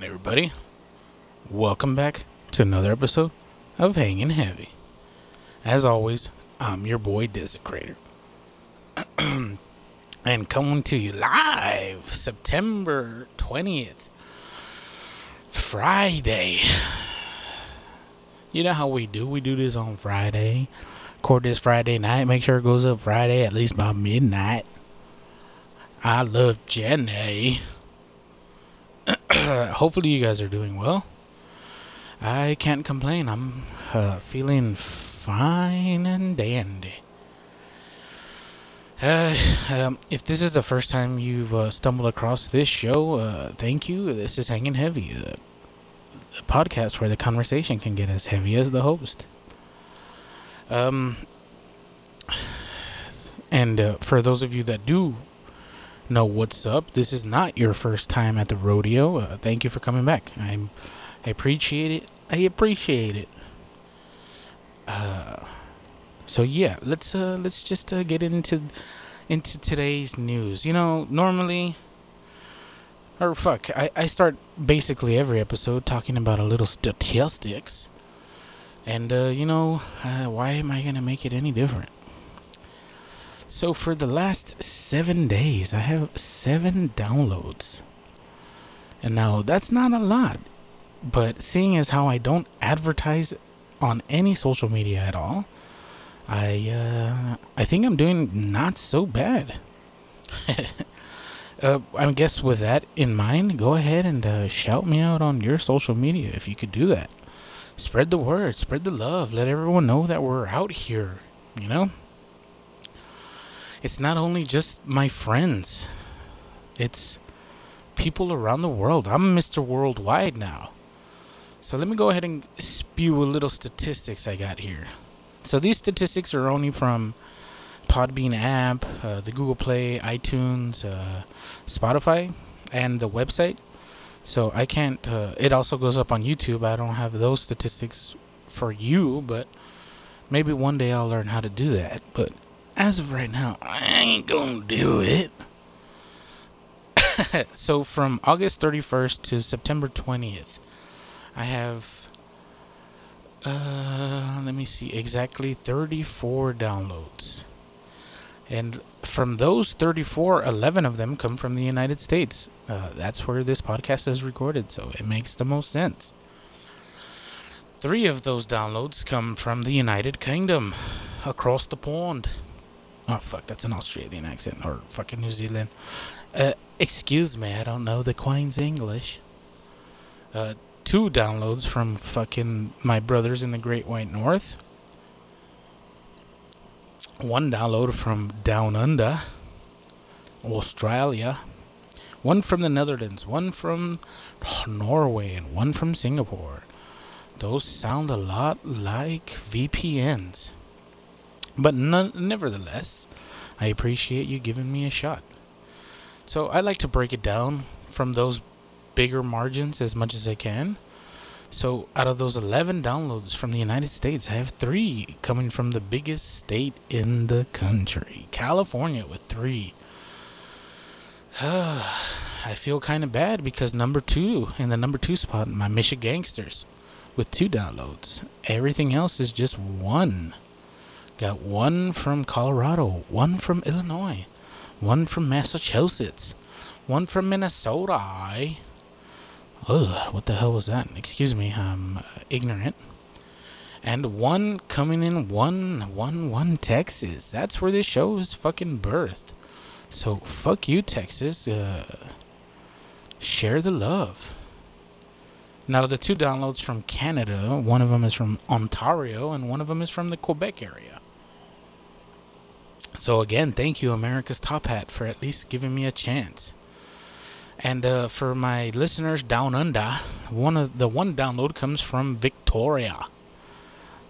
On, everybody? Welcome back to another episode of Hanging Heavy. As always, I'm your boy Desecrator. and coming to you live September 20th, Friday. You know how we do? We do this on Friday. Record this Friday night. Make sure it goes up Friday at least by midnight. I love Jenny. Hopefully, you guys are doing well. I can't complain. I'm uh, feeling fine and dandy. Uh, um, if this is the first time you've uh, stumbled across this show, uh, thank you. This is Hanging Heavy, the, the podcast where the conversation can get as heavy as the host. Um, and uh, for those of you that do know what's up, this is not your first time at the rodeo. Uh, thank you for coming back. I'm, I appreciate it. I appreciate it. Uh, so yeah, let's uh, let's just uh, get into into today's news. You know, normally, or fuck, I I start basically every episode talking about a little statistics, and uh, you know, uh, why am I gonna make it any different? So for the last seven days, I have seven downloads. And now that's not a lot, but seeing as how I don't advertise on any social media at all, I uh, I think I'm doing not so bad. uh, I guess with that in mind, go ahead and uh, shout me out on your social media if you could do that. Spread the word, spread the love, let everyone know that we're out here. You know it's not only just my friends, it's people around the world. I'm Mr. Worldwide now. So let me go ahead and spew a little statistics I got here. So these statistics are only from Podbean app, uh, the Google Play, iTunes, uh, Spotify, and the website. So I can't. Uh, it also goes up on YouTube. I don't have those statistics for you, but maybe one day I'll learn how to do that. But as of right now, I ain't gonna do it. so from August 31st to September 20th, I have uh let me see exactly 34 downloads. And from those 34, 11 of them come from the United States. Uh, that's where this podcast is recorded, so it makes the most sense. Three of those downloads come from the United Kingdom, across the pond. Oh fuck, that's an Australian accent or fucking New Zealand. Uh, excuse me, I don't know the Queen's English. Uh, two downloads from fucking my brothers in the Great White North. One download from Down Under, Australia. One from the Netherlands, one from Norway, and one from Singapore. Those sound a lot like VPNs. But none, nevertheless, I appreciate you giving me a shot. So I like to break it down from those bigger margins as much as I can. So out of those 11 downloads from the United States, I have three coming from the biggest state in the country, California, with three. I feel kind of bad because number two, in the number two spot, my Michigangsters, with two downloads. Everything else is just one. Got one from Colorado, one from Illinois, one from Massachusetts, one from Minnesota. Ugh, what the hell was that? Excuse me, I'm uh, ignorant. And one coming in one one one Texas. That's where this show is fucking birthed. So fuck you, Texas. Uh, share the love. Now the two downloads from Canada, one of them is from Ontario and one of them is from the Quebec area. So again, thank you, America's Top Hat, for at least giving me a chance. And uh, for my listeners down under, one of the one download comes from Victoria.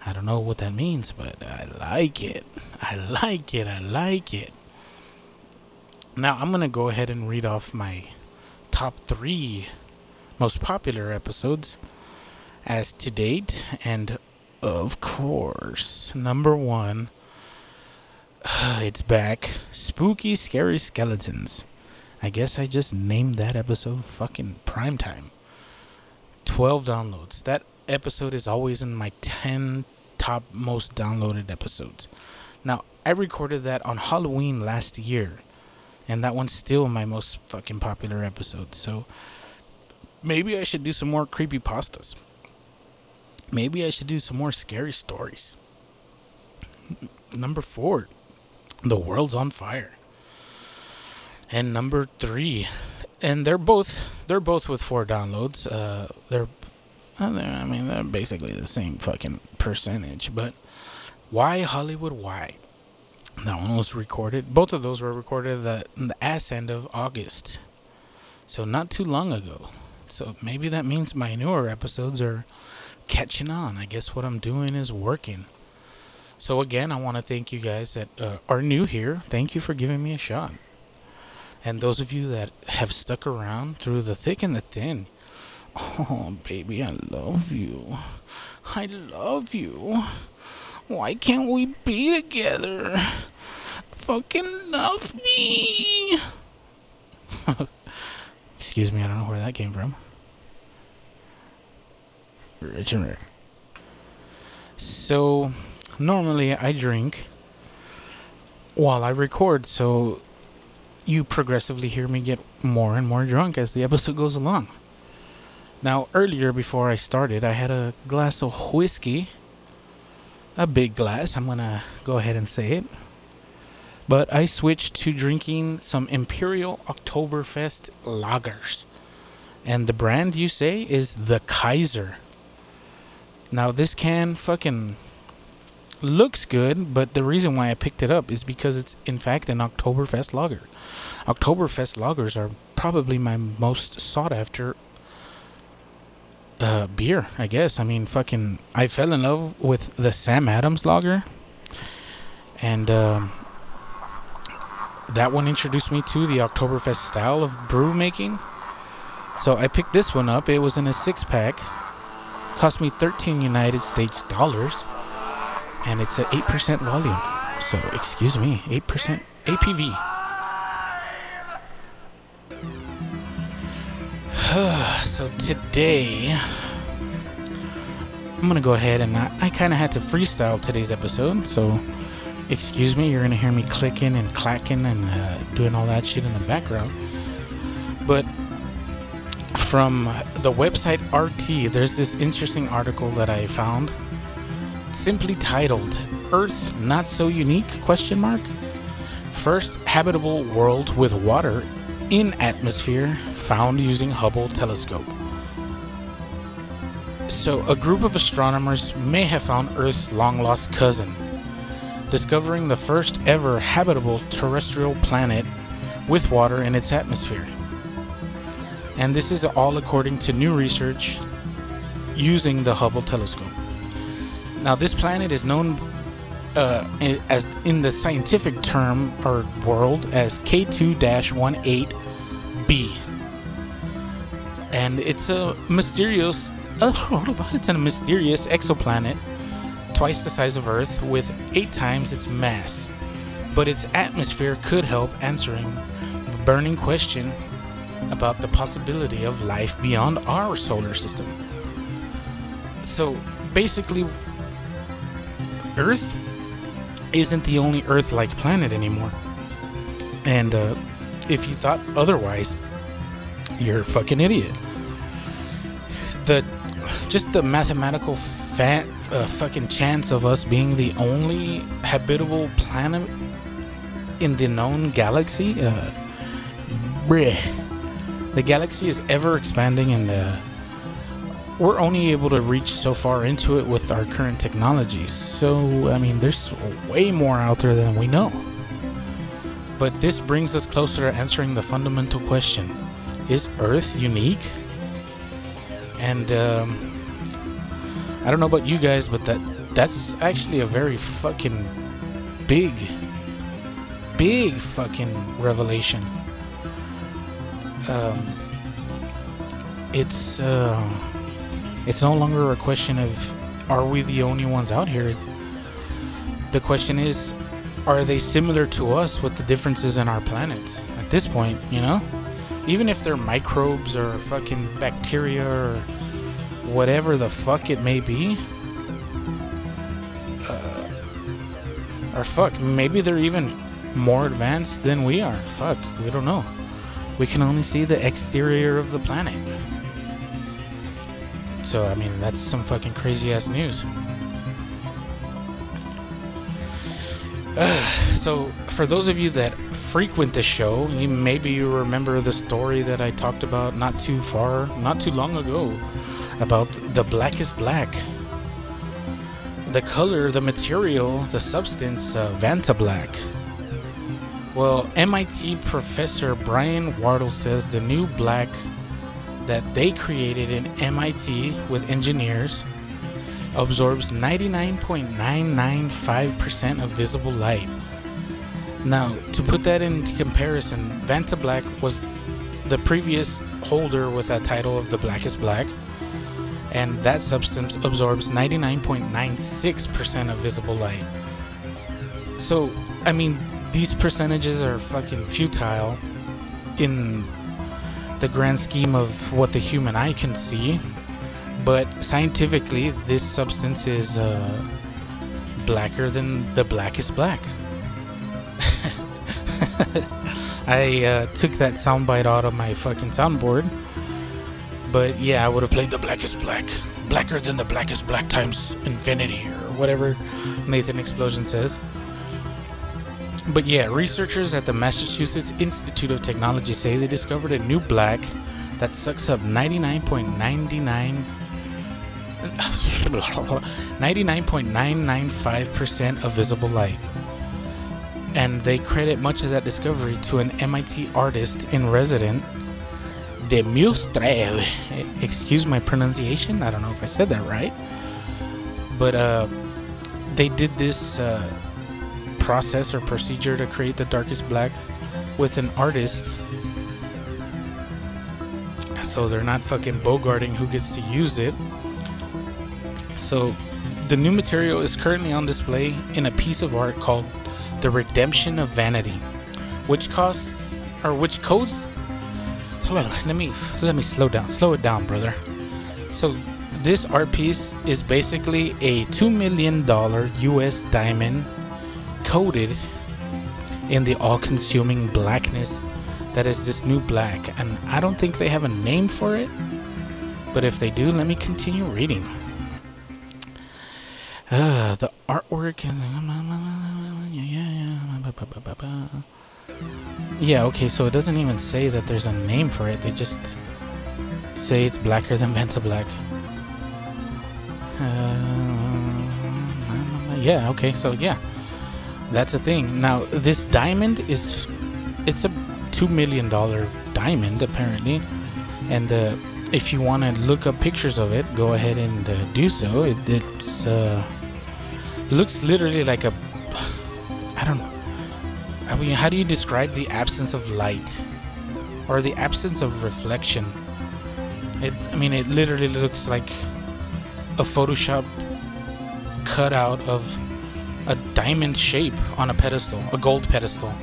I don't know what that means, but I like it. I like it. I like it. Now I'm gonna go ahead and read off my top three most popular episodes as to date, and of course, number one it's back. Spooky, scary skeletons. I guess I just named that episode fucking prime time. 12 downloads. That episode is always in my 10 top most downloaded episodes. Now, I recorded that on Halloween last year, and that one's still my most fucking popular episode. So maybe I should do some more creepy pastas. Maybe I should do some more scary stories. Number four, The World's on Fire. And number three, and they're both they're both with four downloads. Uh, they're I mean they're basically the same fucking percentage. But why Hollywood? Why? That one was recorded. Both of those were recorded the, the ass end of August, so not too long ago. So maybe that means my newer episodes are catching on. I guess what I'm doing is working. So again, I want to thank you guys that uh, are new here. Thank you for giving me a shot. And those of you that have stuck around through the thick and the thin, oh baby, I love you. I love you. Why can't we be together? Fucking love me. Excuse me, I don't know where that came from. Rich. So, normally I drink while I record, so you progressively hear me get more and more drunk as the episode goes along. Now, earlier before I started, I had a glass of whiskey. A big glass, I'm gonna go ahead and say it. But I switched to drinking some Imperial Oktoberfest lagers. And the brand you say is the Kaiser. Now, this can fucking looks good, but the reason why I picked it up is because it's in fact an Oktoberfest lager. Oktoberfest lagers are probably my most sought after uh, beer, I guess. I mean, fucking, I fell in love with the Sam Adams lager, and um, that one introduced me to the Oktoberfest style of brew making. So I picked this one up. It was in a six pack, cost me 13 United States dollars and it's at 8% volume. So, excuse me, 8% ABV. so, today, I'm to go ahead and I, I kind of had to freestyle today's episode. So, excuse me, you're to hear me clicking and clacking and uh, doing all that shit in the background. But from the website RT, there's this interesting article that I found simply titled Earth Not So Unique question mark First habitable world with water in atmosphere found using Hubble telescope. So, a group of astronomers may have found Earth's long lost cousin, discovering the first ever habitable terrestrial planet with water in its atmosphere. And this is all according to new research using the Hubble telescope. Now, this planet is known uh, as in the scientific term or world as K2-18b, and it's a mysterious. It's a mysterious exoplanet, twice the size of Earth, with eight times its mass. But its atmosphere could help answering the burning question about the possibility of life beyond our solar system. So basically, Earth isn't the only Earth like planet anymore. And uh, if you thought otherwise, you're a fucking idiot. The just the mathematical fat uh, fucking chance of us being the only habitable planet in the known galaxy, uh, bleh. The galaxy is ever expanding and uh, we're only able to reach so far into it with our current technologies. So, I mean, there's way more out there than we know. But this brings us closer to answering the fundamental question Is Earth unique? And, um, I don't know about you guys, but that that's actually a very fucking big, big fucking revelation. Um, it's, uh, it's no longer a question of are we the only ones out here. It's, the question is, are they similar to us with the differences in our planets at this point, you know? Even if they're microbes or fucking bacteria or whatever the fuck it may be. Uh, or fuck, maybe they're even more advanced than we are. Fuck, we don't know. We can only see the exterior of the planet. So, I mean, that's some fucking crazy ass news. so, for those of you that frequent the show, you, maybe you remember the story that I talked about not too far, not too long ago, about the blackest black. The color, the material, the substance, uh, Vanta Black. Well, MIT professor Brian Wardle says the new black that they created in MIT with engineers absorbs 99.995% of visible light. Now, to put that into comparison, Vanta Black was the previous holder with that title of the Blackest Black, and that substance absorbs 99.96% of visible light. So, I mean, these percentages are fucking futile in the grand scheme of what the human eye can see but scientifically, this substance is uh, blacker than the blackest black. I uh, took that soundbite out of my fucking soundboard. But yeah, I would have played the blackest black. Blacker than the blackest black times infinity or whatever Nathan Explosion says. But yeah, researchers at the Massachusetts Institute of Technology say they discovered a new black that sucks up 99.99 99.995% of visible light. And they credit much of that discovery to an MIT artist in residence, de Mustre. Excuse my pronunciation. I don't know if I said that right. But uh, they did this uh, process or procedure to create the darkest black with an artist. So they're not fucking bogarting who gets to use it so, the new material is currently on display in a piece of art called The Redemption of Vanity, which costs or which codes on, let me let me slow down. Slow it down, brother. So, this art piece is basically a 2 million dollar US diamond coated in the all-consuming blackness that is this new black and I don't think they have a name for it. But if they do, let me continue reading. Uh, the artwork and yeah, okay, so it doesn't even say that there's a name for it. They just say it's blacker than Vanta Black. Uh, yeah, okay, so yeah, that's the thing. Now this diamond is it's a two million dollar diamond apparently, and uh, if you want to look up pictures of it, go ahead and uh, do so. It, it's uh, looks literally like a. I don't know. I mean, how do you describe the absence of light or the absence of reflection? It. I mean, it literally looks like a Photoshop cutout of a diamond shape on a pedestal, a gold pedestal.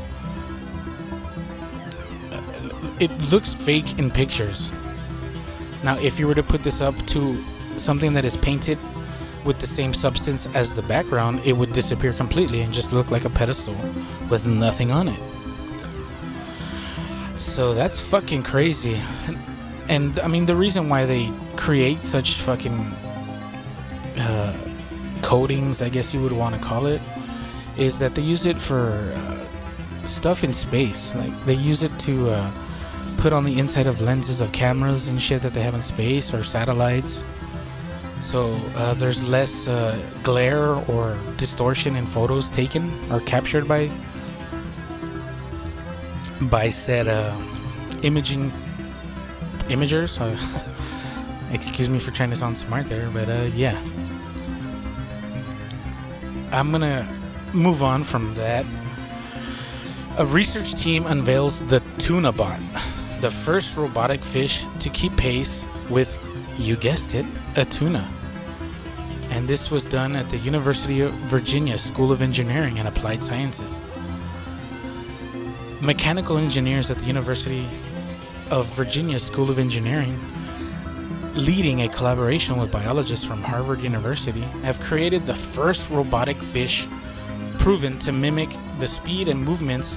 It looks fake in pictures. Now, if you were to put this up to something that is painted with the same substance as the background, it would disappear completely and just look like a pedestal with nothing on it. So that's fucking crazy. And, I mean, the reason why they create such fucking uh, coatings, I guess you would want to call it, is that they use it for uh, stuff in space. Like, they use it to uh, put on the inside of lenses of cameras and shit that they have in space or satellites so uh, there's less uh, glare or distortion in photos taken or captured by by said uh, imaging imagers. Excuse me for trying to sound smart there, but uh, yeah. I'm gonna move on from that. A research team unveils the Tuna Bot, the first robotic fish to keep pace with, you guessed it, a tuna. And this was done at the University of Virginia School of Engineering and Applied Sciences. Mechanical engineers at the University of Virginia School of Engineering, leading a collaboration with biologists from Harvard University, have created the first robotic fish proven to mimic the speed and movements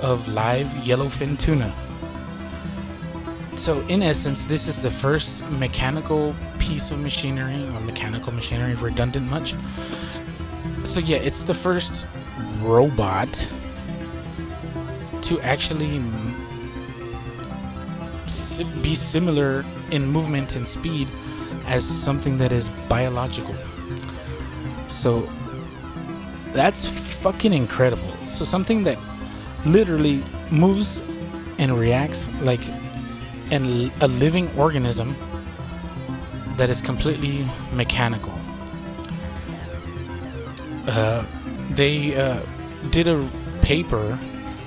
of live yellowfin tuna. So, in essence, this is the first mechanical piece of machinery, or mechanical machinery, redundant much. So, yeah, it's the first robot to actually be similar in movement and speed as something that is biological. So, that's fucking incredible. So, something that literally moves and reacts like an, a living organism that is completely mechanical. Uh, they uh, did a paper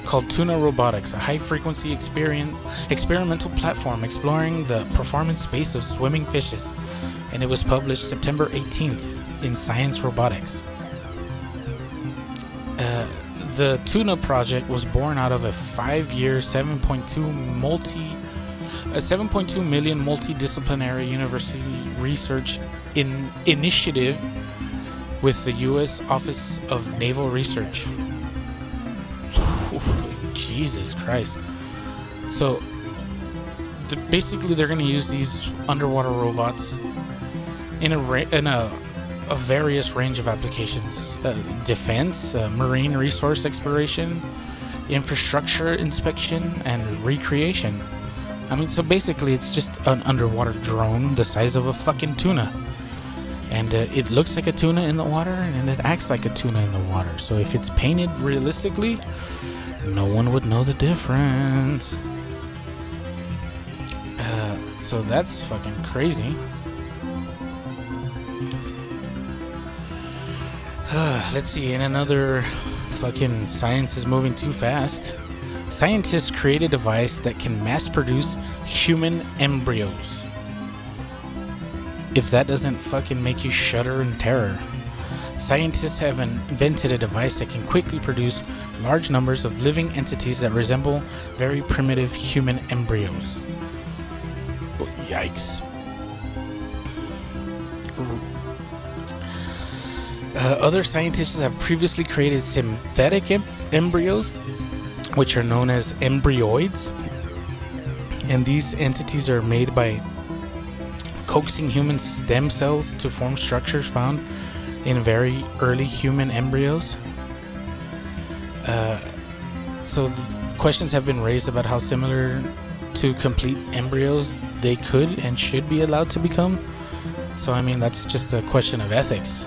called Tuna Robotics, a high frequency experimental platform exploring the performance space of swimming fishes, and it was published September 18th in Science Robotics. Uh, the Tuna project was born out of a five year, 7.2 multi a 7.2 million multidisciplinary university research in initiative with the U.S. Office of Naval Research. Jesus Christ! So, the, basically, they're going to use these underwater robots in a in a, a various range of applications: uh, defense, uh, marine resource exploration, infrastructure inspection, and recreation. I mean, so basically, it's just an underwater drone the size of a fucking tuna. And uh, it looks like a tuna in the water, and it acts like a tuna in the water. So if it's painted realistically, no one would know the difference. Uh, so that's fucking crazy. Let's see, in another fucking science is moving too fast. Scientists create a device that can mass produce human embryos. If that doesn't fucking make you shudder in terror. Scientists have invented a device that can quickly produce large numbers of living entities that resemble very primitive human embryos. Oh, yikes. Uh, other scientists have previously created synthetic em- embryos which are known as embryoids. And these entities are made by coaxing human stem cells to form structures found in very early human embryos. Uh, so, questions have been raised about how similar to complete embryos they could and should be allowed to become. So, I mean, that's just a question of ethics.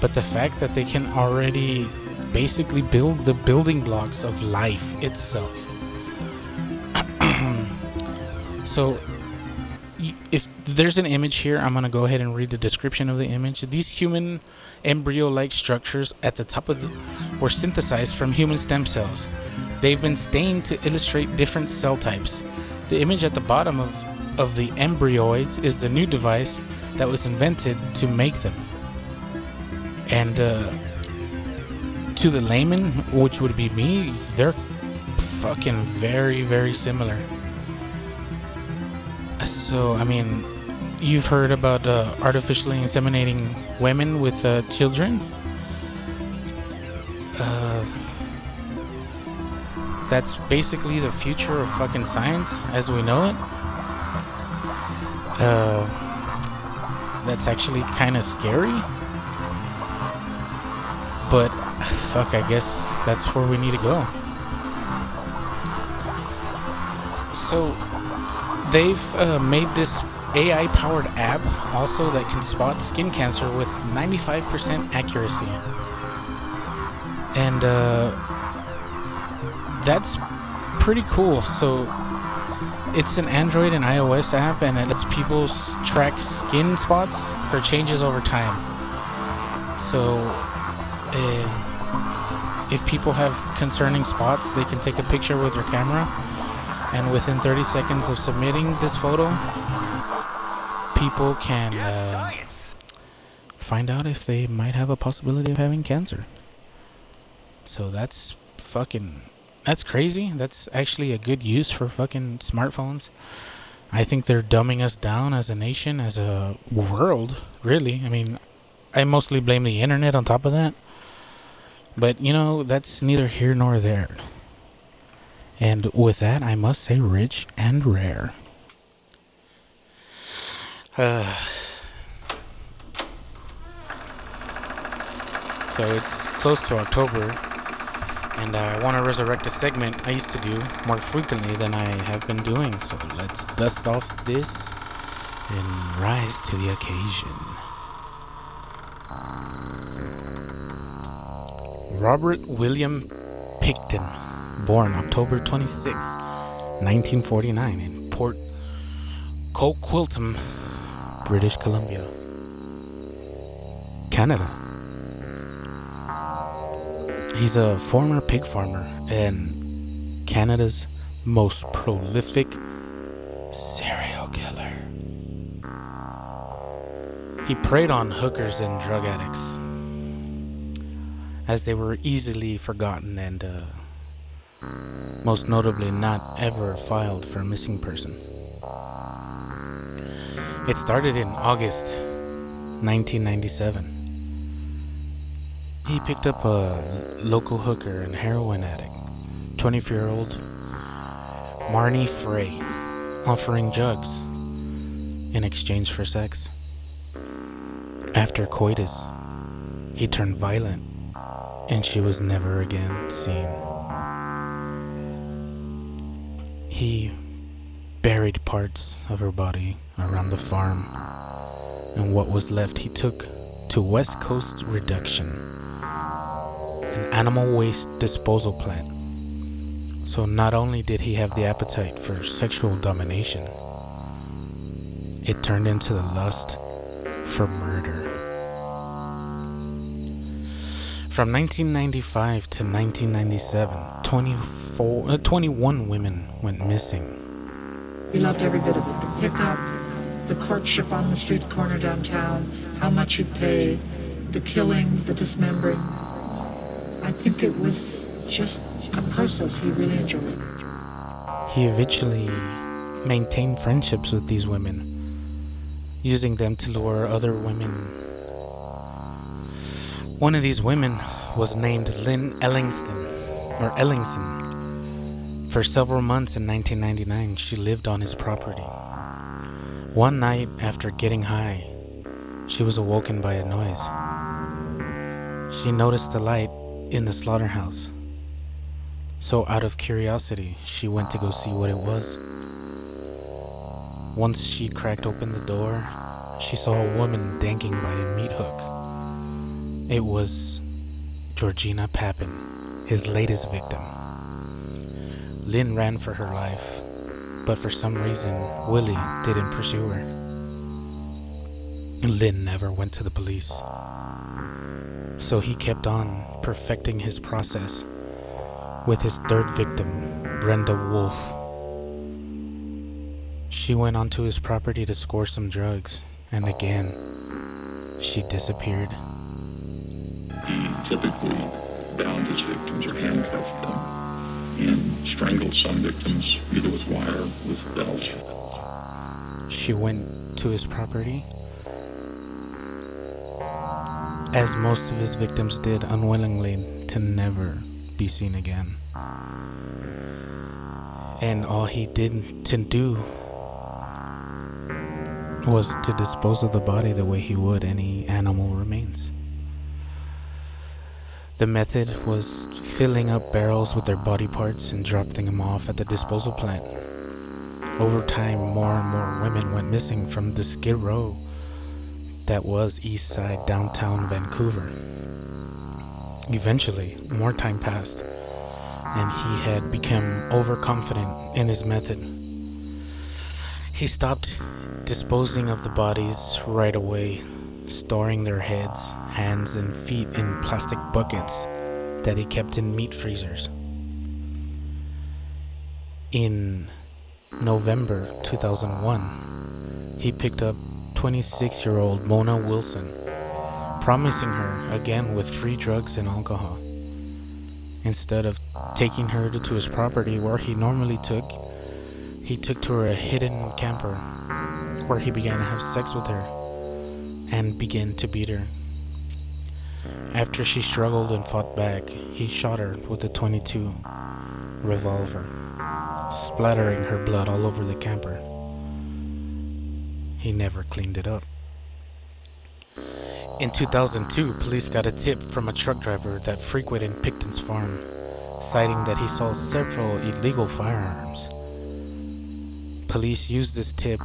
But the fact that they can already basically build the building blocks of life itself. so, if there's an image here, I'm going to go ahead and read the description of the image. These human embryo like structures at the top of the were synthesized from human stem cells. They've been stained to illustrate different cell types. The image at the bottom of, of the embryoids is the new device that was invented to make them. And uh, to the layman, which would be me, they're fucking very, very similar. So, I mean, you've heard about uh, artificially inseminating women with uh, children. Uh, that's basically the future of fucking science as we know it. Uh, that's actually kind of scary. But fuck, I guess that's where we need to go. So, they've uh, made this AI powered app also that can spot skin cancer with 95% accuracy. And uh, that's pretty cool. So, it's an Android and iOS app, and it lets people track skin spots for changes over time. So, uh, if people have concerning spots, they can take a picture with their camera, and within 30 seconds of submitting this photo, people can uh, find out if they might have a possibility of having cancer. So that's fucking that's crazy. That's actually a good use for fucking smartphones. I think they're dumbing us down as a nation, as a world, really. I mean, I mostly blame the internet on top of that. But, you know, that's neither here nor there. And with that, I must say rich and rare. Uh, so it's close to October, and I want to resurrect a segment I used to do more frequently than I have been doing. So let's dust off this and rise to the occasion. Robert William Pickton, born October 26, 1949, in Port Coquitlam, British Columbia, Canada. He's a former pig farmer and Canada's most prolific serial killer. He preyed on hookers and drug addicts as they were easily forgotten and uh, most notably not ever filed for a missing person. It started in August 1997. He picked up a local hooker and heroin addict, 24 year old Marnie Frey, offering jugs in exchange for sex. After coitus, he turned violent and she was never again seen. He buried parts of her body around the farm, and what was left he took to West Coast Reduction, an animal waste disposal plant. So not only did he have the appetite for sexual domination, it turned into the lust for murder. From 1995 to 1997, 24, uh, 21 women went missing. He loved every bit of it. The pickup, the courtship on the street corner downtown, how much he'd pay, the killing, the dismembering. I think it was just a process he really enjoyed. He eventually maintained friendships with these women, using them to lure other women one of these women was named Lynn Ellingston, or Ellingson. For several months in 1999, she lived on his property. One night, after getting high, she was awoken by a noise. She noticed a light in the slaughterhouse. So, out of curiosity, she went to go see what it was. Once she cracked open the door, she saw a woman dangling by a meat hook. It was Georgina Papin, his latest victim. Lynn ran for her life, but for some reason, Willie didn't pursue her. Lynn never went to the police. So he kept on perfecting his process with his third victim, Brenda Wolf. She went onto his property to score some drugs, and again, she disappeared. He typically bound his victims or handcuffed them and strangled some victims either with wire or with belt. She went to his property, as most of his victims did unwillingly, to never be seen again. And all he did to do was to dispose of the body the way he would any animal remains. The method was filling up barrels with their body parts and dropping them off at the disposal plant. Over time, more and more women went missing from the skid row that was east side downtown Vancouver. Eventually, more time passed, and he had become overconfident in his method. He stopped disposing of the bodies right away, storing their heads, hands and feet in plastic buckets that he kept in meat freezers. In November 2001, he picked up 26 year old Mona Wilson promising her again with free drugs and alcohol. Instead of taking her to, his property where he normally took, he took to her a hidden camper where he began to have sex with her and began to beat her. After she struggled and fought back, he shot her with a 22 revolver, splattering her blood all over the camper. He never cleaned it up. In 2002, police got a tip from a truck driver that frequented Pickton's farm, citing that he saw several illegal firearms. Police used this tip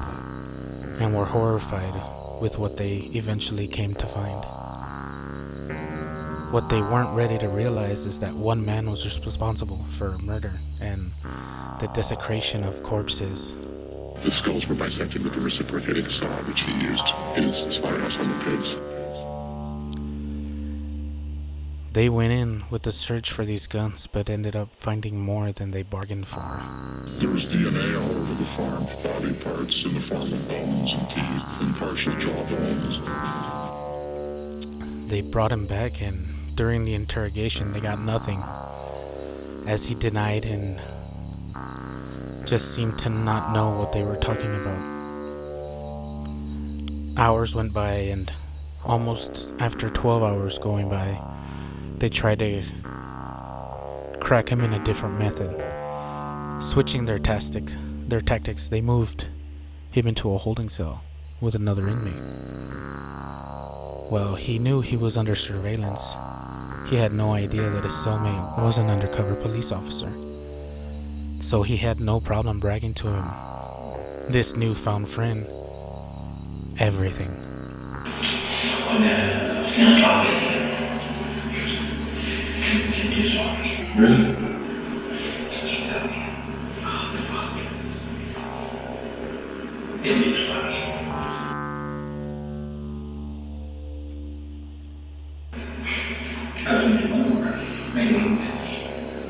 and were horrified with what they eventually came to find. What they weren't ready to realize is that one man was responsible for murder and the desecration of corpses. The skulls were bisected with the reciprocating saw which he used in his slaughterhouse on the pigs. They went in with a search for these guns, but ended up finding more than they bargained for. There was DNA all over the farm, body parts in the form of bones and teeth and partial jawbones. They brought him back, and during the interrogation, they got nothing, as he denied and just seemed to not know what they were talking about. Hours went by, and almost after 12 hours going by, they tried to crack him in a different method. Switching their tactics, their tactics, they moved him into a holding cell with another inmate. Well, he knew he was under surveillance. He had no idea that his cellmate was an undercover police officer. So he had no problem bragging to him, this newfound friend, everything.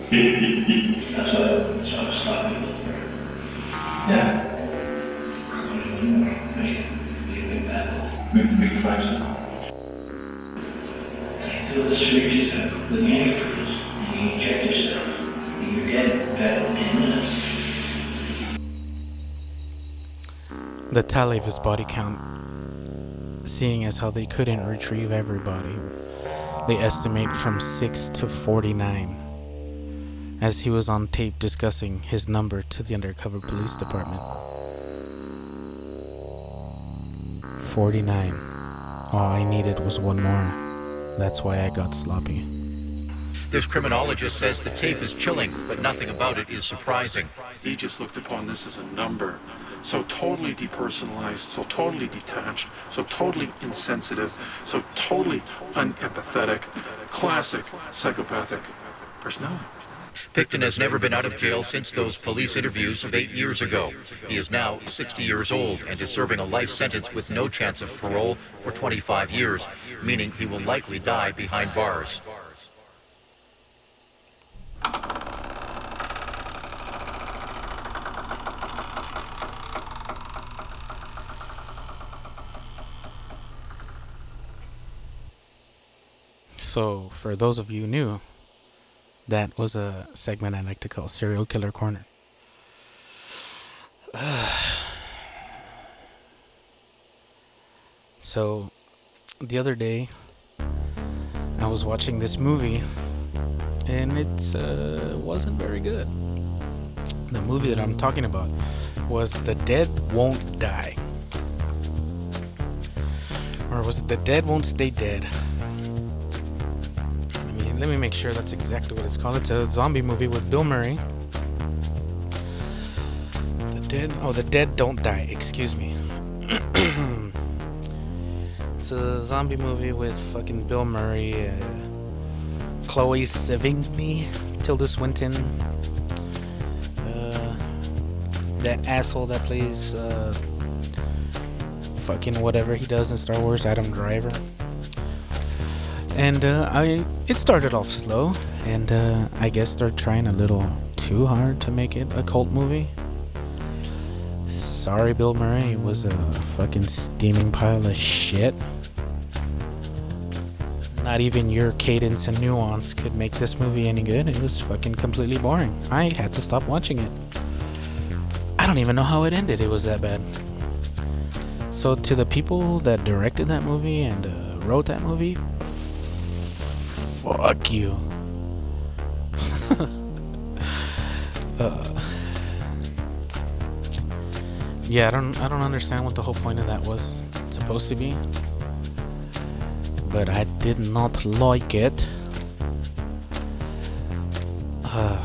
Feel the switch step with the and you inject yourself. and You're dead back in 10 minutes. The tally of his body count, seeing as how they couldn't retrieve everybody, they estimate from 6 to 49, as he was on tape discussing his number to the undercover police department. 49. All I needed was one more. That's why I got sloppy. This criminologist says the tape is chilling, but nothing about it is surprising. He just looked upon this as a number. So totally depersonalized, so totally detached, so totally insensitive, so totally unempathetic. Classic psychopathic personality. Pickton has never been out of jail since those police interviews of eight years ago. He is now 60 years old and is serving a life sentence with no chance of parole for 25 years, meaning he will likely die behind bars. So, for those of you new, that was a segment I like to call Serial Killer Corner. so, the other day, I was watching this movie, and it uh, wasn't very good. The movie that I'm talking about was The Dead Won't Die. Or was it The Dead Won't Stay Dead? Let me, make sure that's exactly what it's called. It's a zombie movie with Bill Murray. The Dead. Oh, The Dead Don't Die. Excuse me. it's a zombie movie with fucking Bill Murray, uh, Chloe Sevigny, Tilda Swinton, uh, that asshole that plays uh, fucking whatever he does in Star Wars, Adam Driver. And uh, I, it started off slow, and uh, I guess they're trying a little too hard to make it a cult movie. Sorry, Bill Murray, was a fucking steaming pile of shit. Not even your cadence and nuance could make this movie any good. It was fucking completely boring. I had to stop watching it. I don't even know how it ended. It was that bad. So, to the people that directed that movie and uh, wrote that movie, fuck you. uh, yeah, I don't, I don't understand what the whole point of that was supposed to be, but I did not like it. Uh,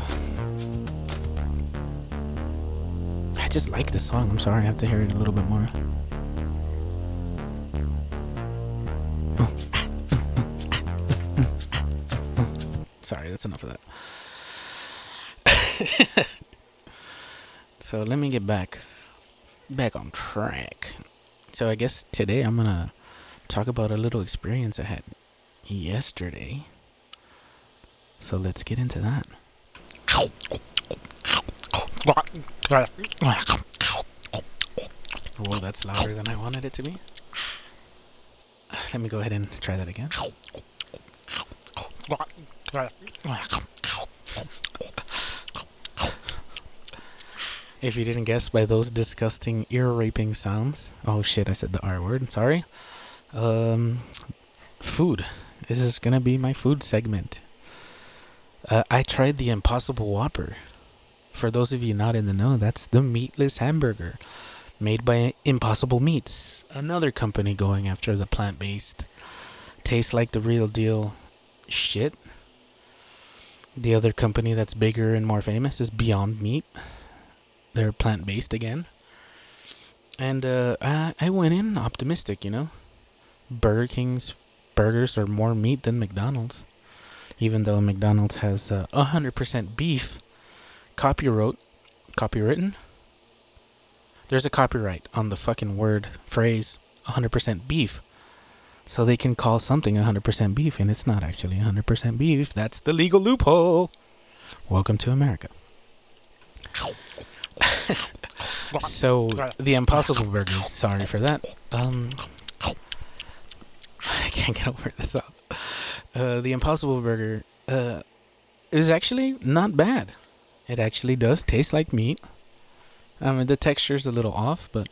I just like the song. I'm sorry, I have to hear it a little bit more. Sorry, that's enough of that. so let me get back back on track. So I guess today I'm gonna talk about a little experience I had yesterday. So let's get into that. Well, that's louder than I wanted it to be. Let me go ahead and try that again. If you didn't guess by those disgusting ear raping sounds, oh shit, I said the R word. Sorry. Um, food. This is gonna be my food segment. Uh, I tried the Impossible Whopper. For those of you not in the know, that's the meatless hamburger made by Impossible Meats, another company going after the plant based, tastes like the real deal shit. The other company that's bigger and more famous is Beyond Meat. They're plant based again. And uh, I, I went in optimistic, you know. Burger King's burgers are more meat than McDonald's. Even though McDonald's has uh, 100% beef, copyright, copywritten. There's a copyright on the fucking word, phrase, 100% beef. So they can call something 100% beef, and it's not actually 100% beef. That's the legal loophole. Welcome to America. so the Impossible Burger. Sorry for that. Um, I can't get over this up. Uh, the Impossible Burger uh, is actually not bad. It actually does taste like meat. I mean, the texture's a little off, but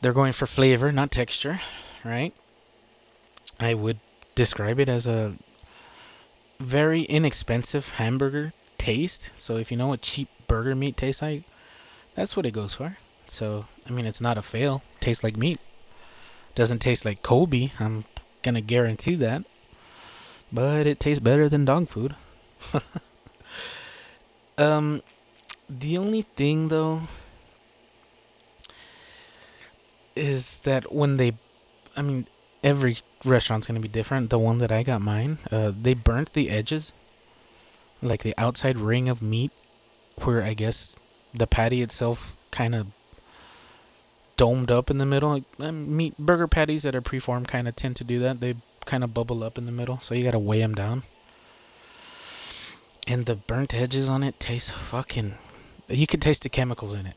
they're going for flavor, not texture, right? I would describe it as a very inexpensive hamburger taste. So if you know what cheap burger meat tastes like, that's what it goes for. So, I mean, it's not a fail. Tastes like meat. Doesn't taste like Kobe. I'm gonna guarantee that. But it tastes better than dog food. um, the only thing though is that when they, I mean, every restaurant's gonna be different. The one that I got mine, uh, they burnt the edges, like the outside ring of meat, where I guess the patty itself kind of domed up in the middle. Like, meat burger patties that are preformed kind of tend to do that. They kind of bubble up in the middle, so you gotta weigh them down. And the burnt edges on it taste fucking. You could taste the chemicals in it.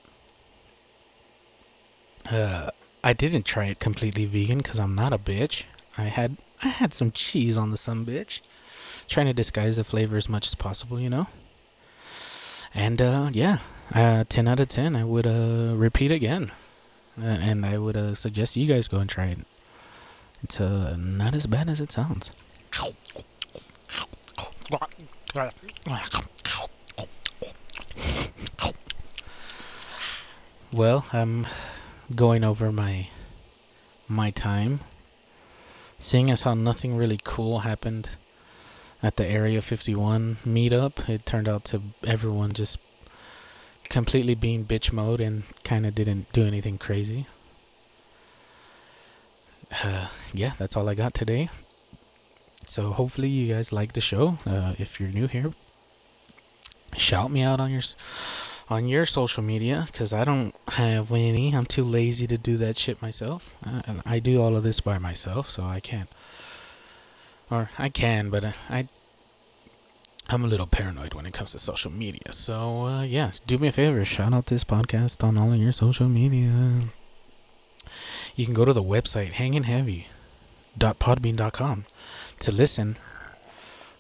Uh, I didn't try it completely vegan because I'm not a bitch. I had I had some cheese on the some bitch, trying to disguise the flavor as much as possible, you know. And uh, yeah, uh, ten out of ten. I would uh, repeat again, and I would uh, suggest you guys go and try it. It's uh, not as bad as it sounds. Well, I'm going over my my time. Seeing as how nothing really cool happened at the Area 51 meetup, it turned out to everyone just completely being bitch mode and kind of didn't do anything crazy. Uh, yeah, that's all I got today. So hopefully you guys like the show. Uh, if you're new here, shout me out on your on your social media because I don't have any. I'm too lazy to do that shit myself. Uh, and I do all of this by myself, so I can't. Or I can, but I I'm a little paranoid when it comes to social media. So, uh, yeah, do me a favor, shout out this podcast on all of your social media. You can go to the website, Hanging Heavy. podbean.com to listen.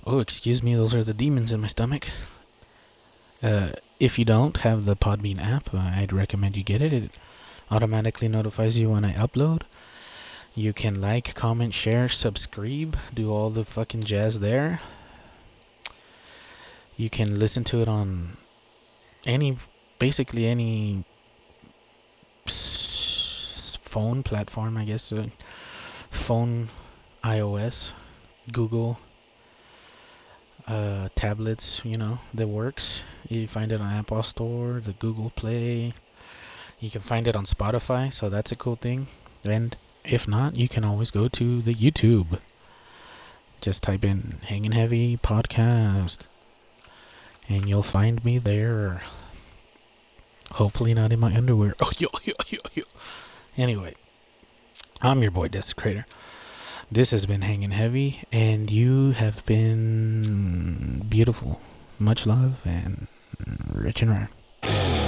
Oh, excuse me, those are the demons in my stomach. Uh, if you don't have the Podbean app, uh, I'd recommend you get it. It automatically notifies you when I upload. You can like, comment, share, subscribe, do all the fucking jazz there. You can listen to it on any, basically any phone platform, I guess. Uh, phone, iOS, Google, uh, tablets, you know, that works. You find it on Apple Store, the Google Play. You can find it on Spotify, so that's a cool thing. And if not, you can always go to the YouTube. Just type in Hanging Heavy Podcast. And you'll find me there. Hopefully not in my underwear. Oh, yo, yo, yo, yo. Anyway, I'm your boy Desecrator. This has been Hanging Heavy, and you have been beautiful. Much love and rich and rare.